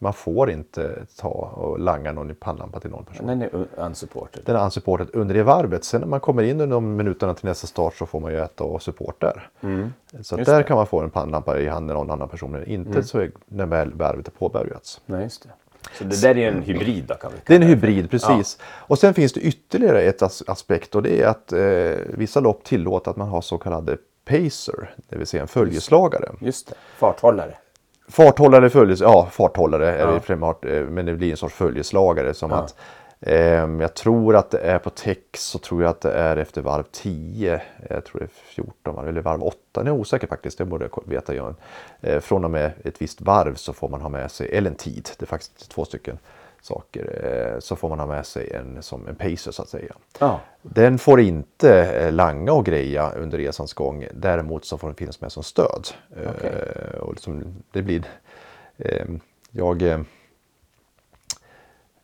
Man får inte ta och langa någon pannlampa till någon person. Den är unsupported. Den är unsupported under det varvet. Sen när man kommer in under de minuterna till nästa start så får man ju äta och support där. Så Mm. Just där det. Mm. kan man få en pannlampa i handen av någon annan person. Inte så är, när väl varvet är påbörjats. Nej, just det. Så det där är en hybrid då kan vi Det är en hybrid, precis. Och sen finns det ytterligare ett as- aspekt och det är att eh, vissa lopp tillåter att man har så kallade pacer, det vill säga en följeslagare. Just det, farthållare. Farthållare, följes, ja farthållare är Ja. det primärt, eh, men det blir en sorts följeslagare som att ehm, jag tror att det är på tex så tror jag att det är efter varv 10, jag tror det är 14 varv eller varv 8, jag är osäker faktiskt, det borde jag veta Jörn. Eh, från och med ett visst varv så får man ha med sig, eller en tid, det är faktiskt två stycken saker, eh, så får man ha med sig en, som en pacer så att säga. Ja. Den får inte eh, langa och greja under resans gång. Däremot så får den finnas med som stöd. Eh, och liksom, det blir, jag,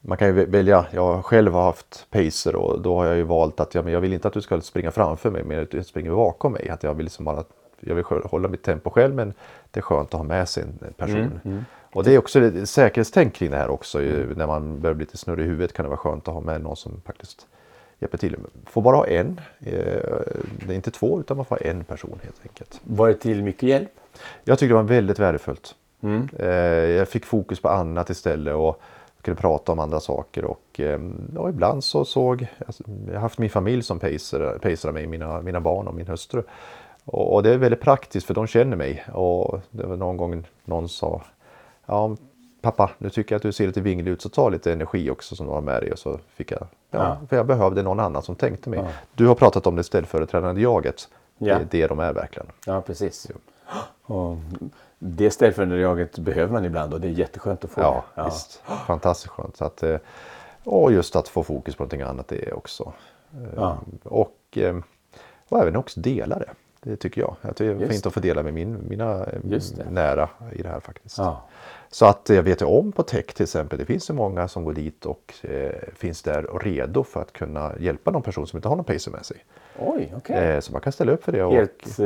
man kan ju vä- välja, jag själv har haft pacer och då har jag ju valt att ja, men jag vill inte att du ska springa framför mig men att du springer bakom mig. Att jag vill liksom bara, jag vill hålla mitt tempo själv men det är skönt att ha med sig en person. Och det är också ett säkerhetstänk kring det här också. Ju, När man börjar bli lite snurrig i huvudet kan det vara skönt att ha med någon som faktiskt hjälper till. Får bara ha en. Eh, Det är inte två utan man får ha en person helt enkelt. Var det till mycket hjälp? Jag tycker det var väldigt värdefullt. Eh, Jag fick fokus på annat istället och kunde prata om andra saker. Och, eh, ja, ibland så såg, alltså, jag har haft min familj som pacerar mig, mina, mina barn och min hustru. Och, och det är väldigt praktiskt för de känner mig. Och det var någon gång någon sa, ja pappa nu tycker jag att du ser lite vinglig ut så ta lite energi också som du har med dig. Och så fick jag, ja, Ja. för jag behövde någon annan som tänkte mig. Du har pratat om det ställföreträdande jaget. Ja. Det är det de är verkligen. Ja, precis. Och det ställföreträdarjaget behöver man ibland och det är jätteskönt att få. Ja, det. visst. Fantastiskt skönt. Så att, eh, och just att få fokus på någonting annat det är också. Eh, Ja. Och, eh, och även också dela det. Det tycker jag. Det är fint att få dela med min, mina nära i det här faktiskt. Ja. Så att jag vet ju om på Tech till exempel. Det finns ju många som går dit och eh, finns där och redo för att kunna hjälpa någon person som inte har någon pacer med sig. Oj, okej. Eh, så man kan ställa upp för det. Och, Helt eh,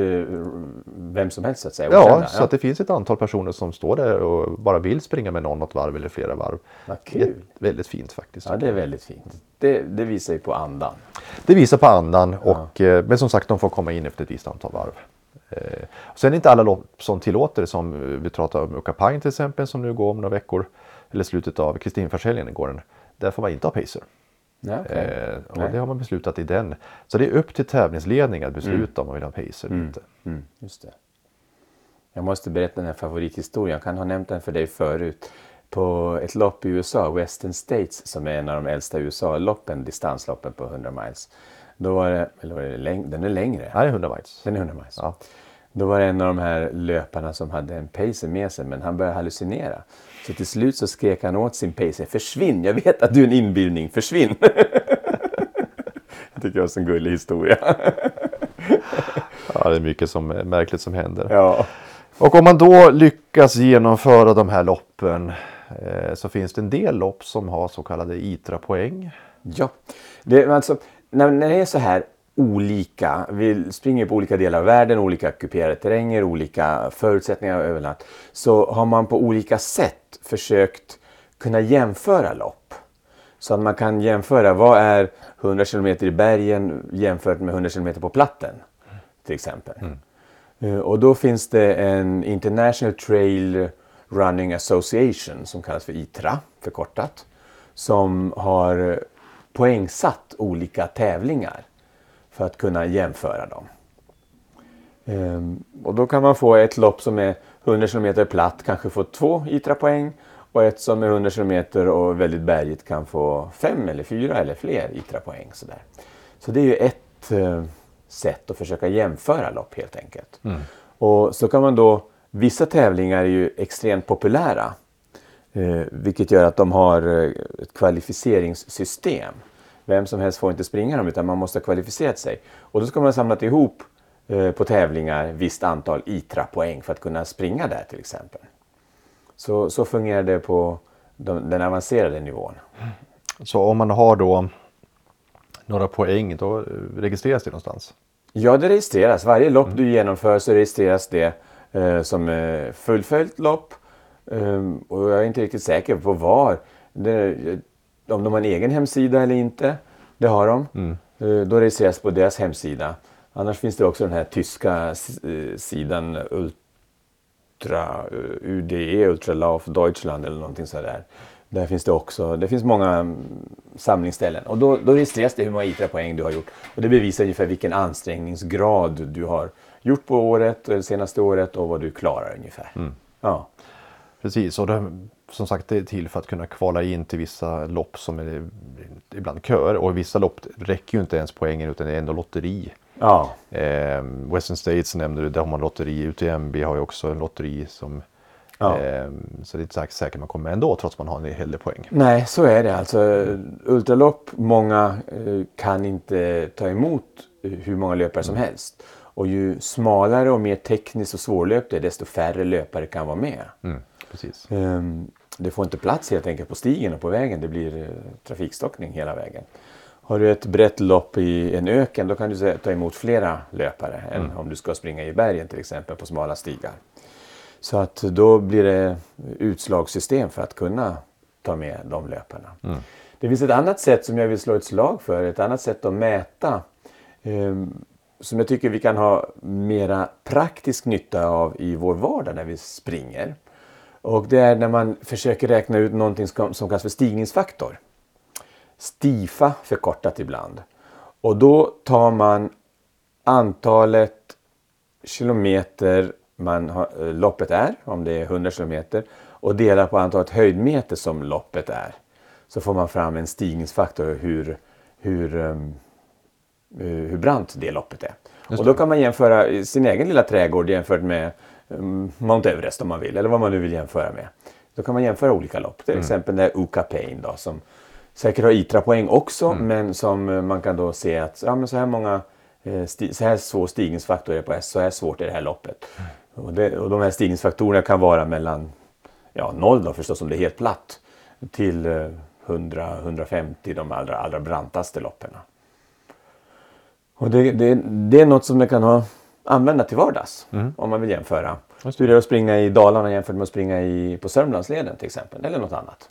vem som helst så att säga. Ja, okända. så att det finns ett antal personer som står där och bara vill springa med någon något varv eller flera varv. Vad kul. Väldigt fint faktiskt. ja, det är väldigt fint. Det, det visar ju på andan. Det visar på andan och eh, men som sagt de får komma in efter ett visst antal varv. Eh, sen är det inte alla lopp som tillåter som eh, vi pratar om Uka Pine till exempel som nu går om några veckor. Eller slutet av Kristinförsäljningen går den. Där får man inte ha pacer. Ja, okej. Eh, och Nej. det har man beslutat i den. Så det är upp till tävlingsledningen att besluta om man vill ha pacer eller inte. Mm, just det. Jag måste berätta den här favorithistorien. Jag kan ha nämnt den för dig förut. På ett lopp i USA, Western States, som är en av de äldsta USA-loppen, distansloppen på 100 miles. Då var det, eller var det läng- den är längre. Nej, det är 100 miles. Den är 100 miles. Ja. Då var det en av de här löparna som hade en pacer med sig men han började hallucinera. Så till slut så skrek han åt sin pacer, försvinn! Jag vet att du är en inbildning, försvinn! *laughs* jag tycker det var en sån gullig historia. Ja, det är mycket som, märkligt som händer. ja. Och om man då lyckas genomföra de här loppen eh, så finns det en del lopp som har så kallade ITRA-poäng. Ja, det, är alltså, när, när det är så här olika, vi springer på olika delar av världen, olika kuperade terränger, olika förutsättningar överallt, så har man på olika sätt försökt kunna jämföra lopp. Så att man kan jämföra, vad är 100 km i bergen jämfört med 100 km på platten? Till exempel. Eh, Och då finns det en International Trail Running Association som kallas för ITRA förkortat. Som har poängsatt olika tävlingar för att kunna jämföra dem. Ehm, Och då kan man få ett lopp som är 100 km platt, kanske få två ITRA-poäng. och ett som är 100 km och väldigt bergigt kan få fem eller fyra eller fler ITRA-poäng. Sådär. Så det är ju ett eh, sätt att försöka jämföra lopp helt enkelt. Mm. Och så kan man då, vissa tävlingar är ju extremt populära. Eh, vilket gör att de har eh, ett kvalificeringssystem. Vem som helst får inte springa dem utan man måste ha kvalificerat sig. Och då ska man ha samlat ihop eh, på tävlingar visst antal ITRA-poäng för att kunna springa där till exempel. Så, så fungerar det på de, den avancerade nivån. Så om man har då några poäng, då registreras det någonstans? Ja, det registreras. Varje lopp du genomför så registreras det eh, som eh, fullföljt lopp. Um, och jag är inte riktigt säker på var. Det, om de har en egen hemsida eller inte. Det har de. Mm. Uh, då registreras på deras hemsida. Annars finns det också den här tyska uh, sidan Ultra, uh, UDE, Ultralauf Deutschland eller någonting sådär. Där finns det också, det finns många mm, samlingsställen och då, då registreras det hur många ITRA-poäng du har gjort. Och det bevisar ungefär vilken ansträngningsgrad du har gjort på året, det senaste året och vad du klarar ungefär. Mm. Ja. Precis, och det, som sagt det är till för att kunna kvala in till vissa lopp som är ibland kör och vissa lopp räcker ju inte ens poängen utan det är ändå lotteri. Ja. Eh, Western States nämnde du, där har man lotteri. UTMB har ju också en lotteri som Ja. eh, så det är inte säkert man kommer ändå trots att man har en hel del poäng. Nej, så är det. Alltså, ultralopp, många eh, kan inte ta emot eh, hur många löpare som helst. Och ju smalare och mer tekniskt och svårlöpt det är, desto färre löpare kan vara med. Mm, precis. Ehm, Det får inte plats helt enkelt på stigen och på vägen. Det blir eh, trafikstockning hela vägen. Har du ett brett lopp i en öken då kan du ta emot flera löpare än om du ska springa i bergen till exempel på smala stigar. Så att då blir det utslagssystem för att kunna ta med de löparna. Det finns ett annat sätt som jag vill slå ett slag för, ett annat sätt att mäta ehm, som jag tycker vi kan ha mera praktisk nytta av i vår vardag när vi springer. Och det är när man försöker räkna ut någonting som, som kallas för stigningsfaktor. STIFA förkortat ibland. Och då tar man antalet kilometer man har, loppet är, om det är 100 kilometer, och delar på antalet höjdmeter som loppet är. Så får man fram en stigningsfaktor hur, hur, ehm, eh, hur brant det loppet är. Och då kan man jämföra sin egen lilla trädgård jämfört med Mount Everest om man vill, eller vad man nu vill jämföra med. Då kan man jämföra olika lopp. Till exempel det Uka Pain då, som säkert har ITRA-poäng också, men som eh, man kan då se att ja, men så här många eh, så här svår stigningsfaktor är det på S, så här svårt är det här loppet. Och, det, och de här stigningsfaktorerna kan vara mellan ja, noll då förstås om det är helt platt till eh, 100-150 de allra, allra brantaste loppen. Och det, det, det är något som man kan ha, använda till vardags om man vill jämföra. Just Hur det är att springa i Dalarna jämfört med att springa i, på Sörmlandsleden till exempel, eller något annat.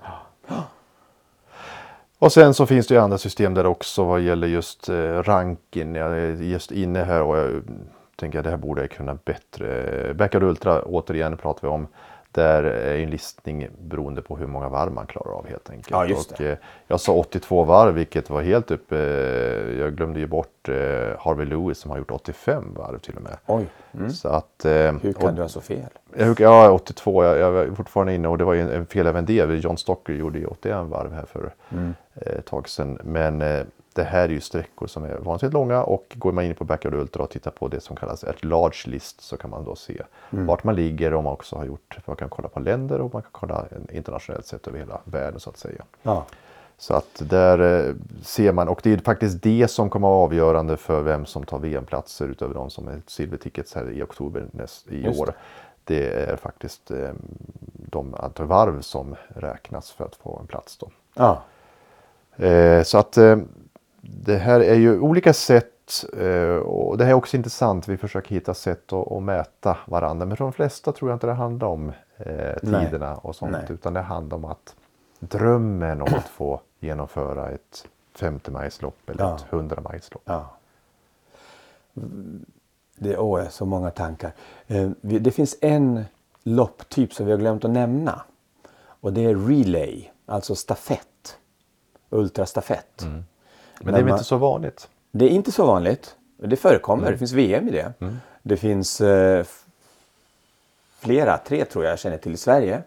Och sen så finns det ju andra system där också vad gäller just eh, ranken. Jag är just inne här och jag tänker att det här borde jag kunna bättre. Backyard Ultra återigen pratar vi om. Där är en listning beroende på hur många varv man klarar av helt enkelt. Ja, just Och, eh, jag sa 82 varv vilket var helt uppe. Eh, jag glömde ju bort eh, Harvey Lewis som har gjort 85 varv till och med. Oj, Så att, eh, hur kan och- du ha så fel? jag, ja, 82. Jag, jag var fortfarande inne och det var ju en, en fel även det. John Stocker gjorde ju 81 varv här för eh, ett tag sedan. Men eh, det här är ju sträckor som är vansinnigt långa och går man in på Backyard Ultra och tittar på det som kallas ett large list så kan man då se vart man ligger och man också har gjort. Man kan kolla på länder och man kan kolla internationellt sett över hela världen så att säga. Ja. Så att där eh, ser man, och det är faktiskt det som kommer att vara avgörande för vem som tar VM-platser utöver de som är silvertickets här i oktober näst, i Just år. Det är faktiskt eh, de antal varv som räknas för att få en plats. Då. Ja. Eh, så att det här är ju olika sätt eh, och det här är också intressant. Vi försöker hitta sätt att, att mäta varandra. Men för de flesta tror jag inte det handlar om eh, Nej. tiderna och sånt. Nej. Utan det handlar om att drömmen om att få genomföra ett 50 majslopp eller Ja. ett 100 majslopp. Ja. Det åh, så många tankar. Eh, Det finns en lopptyp som vi har glömt att nämna. Och det är relay, alltså stafett. Ultrastafett. Men det är väl man- inte så vanligt? Det är inte så vanligt. Det förekommer. Det finns VM i det. Det finns eh, flera, tre tror jag jag känner till i Sverige.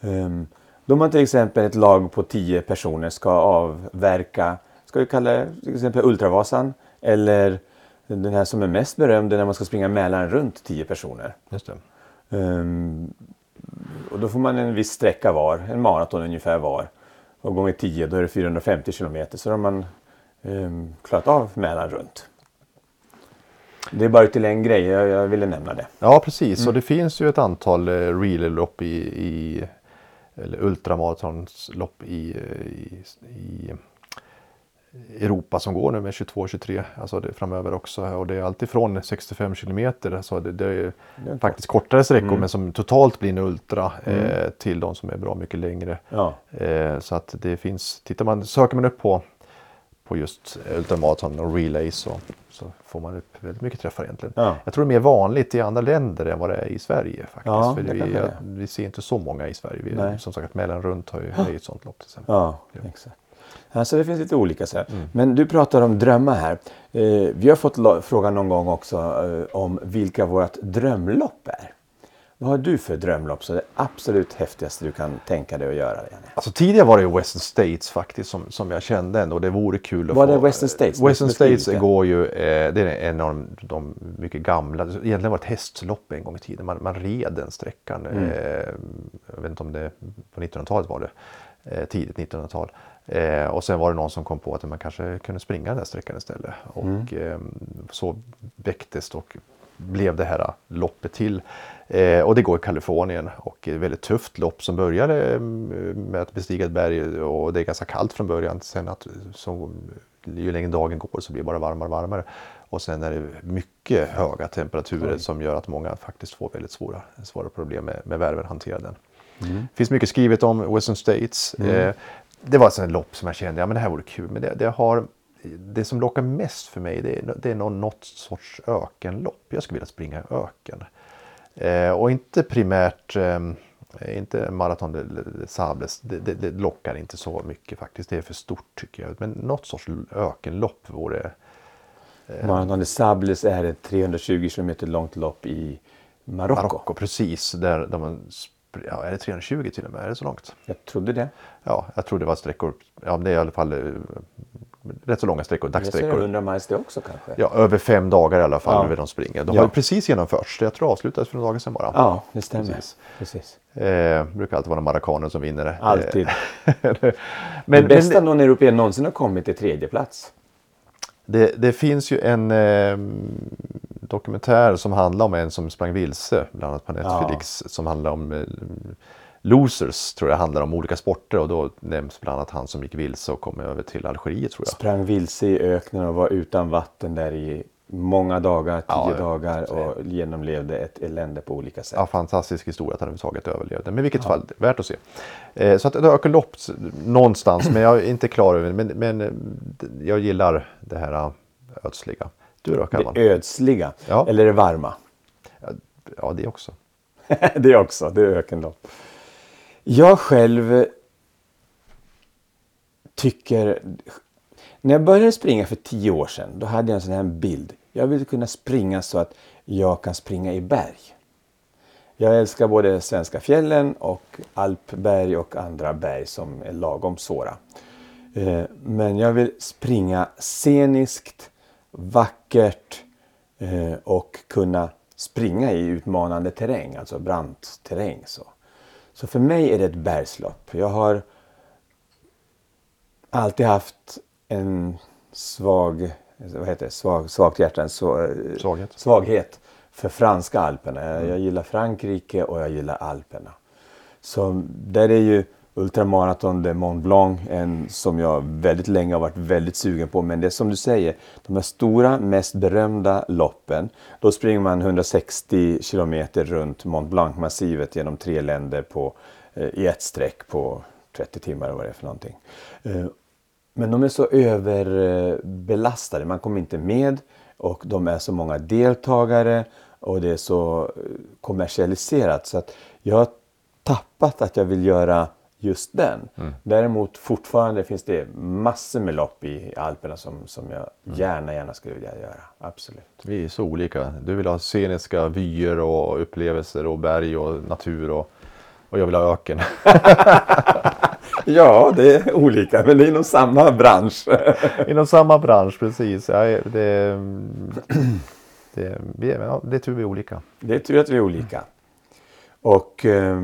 Um, då man till exempel ett lag på 10 personer ska avverka, ska vi kalla det till exempel Ultravasan eller den här som är mest berömd är när man ska springa Mälaren runt 10 personer. Just. Um, och då får man en viss sträcka var, en maraton ungefär var. Och gånger 10 då är det 450 kilometer så då har man um, klarat av Mälaren runt. Det är bara till en grej, jag, jag ville nämna det. Ja precis, mm. och det finns ju ett antal eh, relay-lopp i, i eller ultramaratonslopp i, i, i Europa som går nu med 22-23 alltså framöver också. Och det är alltifrån 65 kilometer, alltså det, det är det faktiskt kortare sträckor mm. men som totalt blir en ultra mm. eh, till de som är bra mycket längre. Ja. Eh, så att det finns, tittar man, söker man upp på, på just ultramaraton och relay så, så får man upp väldigt mycket träffar egentligen. Ja. Jag tror det är mer vanligt i andra länder än vad det är i Sverige faktiskt. Ja, vi, vi, ser inte så många i Sverige. Vi, som sagt Mellan runt har ju ett sånt lopp till exempel. Ja, exakt. Alltså det finns lite olika. Så mm. Men du pratar om drömmar här. Eh, vi har fått frågan någon gång också eh, om vilka vårt drömlopp är. Vad har du för drömlopp? Så det absolut häftigaste du kan tänka dig att göra? Alltså, tidigare var det Western States faktiskt som, som jag kände ändå. Det vore kul att Vad få. är Western States? Western States går ju, eh, det är en av de, de, mycket gamla, egentligen var det ett hästlopp en gång i tiden. Man, man red den sträckan. Mm. Eh, jag vet inte om det på 1900-talet var det. Eh, tidigt 1900-tal. Eh, och sen var det någon som kom på att man kanske kunde springa den där sträckan istället. Och mm. eh, så väcktes och blev det här loppet till. Eh, och det går i Kalifornien och ett väldigt tufft lopp som började eh, med att bestiga ett berg och det är ganska kallt från början. Sen att så, ju längre dagen går så blir det bara varmare och varmare. Och sen är det mycket höga temperaturer mm. som gör att många faktiskt får väldigt svåra, svåra problem med, med värmen, hantera den. Mm. Det finns mycket skrivet om Western States. Mm. Eh, det var ett lopp som jag kände, ja men det här vore kul. Men det, det har, det som lockar mest för mig det är, det är någon, något sorts ökenlopp. Jag skulle vilja springa i öken. Eh, och inte primärt, eh, inte maraton sables, det, det, det, lockar inte så mycket faktiskt. Det är för stort tycker jag. Men något sorts ökenlopp vore... Eh, maraton de sables är ett 320 km långt lopp i Marocko. Marocko, precis. Där, där man ja, är det 320 till och med? Är det så långt? Jag trodde det. Ja, jag trodde det var sträckor. Ja, det är i alla fall eh, rätt så långa sträckor, dagssträckor. Det är 100 miles det också kanske? Ja, över fem dagar i alla fall ja. de springer. De ja. har precis genomförts. Jag tror avslutades för några dagar sedan bara. Ja, det stämmer. Precis. precis. Eh, brukar alltid vara marockaner som vinner. Alltid. *laughs* men, det bästa men, någon europeer någonsin har kommit är tredje plats. Det, det finns ju en eh, dokumentär som handlar om en som sprang vilse, bland annat på Netflix, ja. som handlar om eh, Losers, tror jag handlar om olika sporter och då nämns bland annat han som gick vilse och kom över till Algeriet tror jag. Sprang vilse i öknen och var utan vatten där i många dagar, tio ja, dagar och genomlevde ett elände på olika sätt. Ja, fantastisk historia att han överhuvudtaget överlevde. Men i vilket ja. fall, värt att se. Eh, så att det ökar lopp någonstans, men jag är inte klar över det. Men, men eh, jag gillar det här eh, ödsliga. Du då Kalman? Det ödsliga, ja. eller det varma? Ja, det också. *laughs* det också, det är ökenlopp. Jag själv tycker... När jag började springa för tio år sedan, då hade jag en sån här bild. Jag vill kunna springa så att jag kan springa i berg. Jag älskar både svenska fjällen och alpberg och andra berg som är lagom svåra. Eh, men jag vill springa sceniskt, vackert eh, och kunna springa i utmanande terräng, alltså brant terräng. Så. så för mig är det ett bergslopp. Jag har alltid haft en svag, vad heter det, svag, svagt hjärta, en så, eh, svaghet. svaghet för franska alperna. Mm. Jag gillar Frankrike och jag gillar Alperna. Så där är ju Ultramaraton de Mont Blanc, en som jag väldigt länge har varit väldigt sugen på. Men det är som du säger, de här stora, mest berömda loppen. Då springer man 160 kilometer runt Mont Blanc-massivet genom tre länder på, eh, i ett streck på 30 timmar eller vad det är för någonting. Eh, men de är så överbelastade, man kommer inte med och de är så många deltagare och det är så eh, kommersialiserat så att jag har tappat att jag vill göra just den. Mm. Däremot fortfarande finns det massor med lopp i Alperna som, som jag mm. gärna, gärna skulle vilja göra. Absolut. Vi är så olika. Du vill ha sceniska vyer och upplevelser och berg och natur och och jag vill ha öken. *laughs* Ja, det är olika, men det är inom samma bransch. *laughs* Inom samma bransch, precis. Ja, det, det, vi är, ja, det är tur vi är olika. Det är tur att vi är olika. Och eh,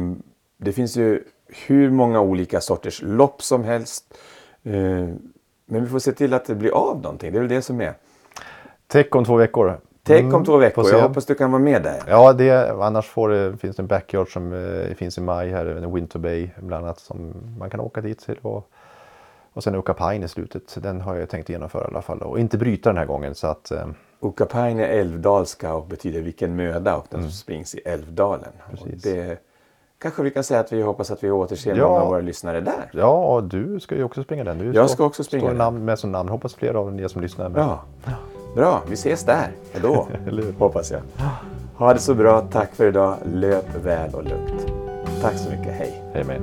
det finns ju hur många olika sorters lopp som helst. Eh, men vi får se till att det blir av någonting. Det är väl det som är. Tech om två veckor. Tänk om Mm, två veckor. Jag hoppas du kan vara med där. Ja, det, annars får det, finns det en backyard som eh, finns i maj här, en Winter Bay bland annat som man kan åka dit till. Och, och sen Oka Pine i slutet. Den har jag tänkt genomföra i alla fall och inte bryta den här gången så att eh, är älvdalska och betyder vilken möda och den springs i Älvdalen. Och Mm. Precis. det, kanske vi kan säga att vi hoppas att vi återser Ja. många av våra lyssnare där. ja, och du ska ju också springa den. Du Jag står- ska också springa står namn, med som namn. Hoppas flera av er som lyssnar med. Ja. Bra, vi ses där. Då *laughs* hoppas jag. Ha det så bra. Tack för idag. Löp väl och lugnt. Tack så mycket. Hej. Hej med.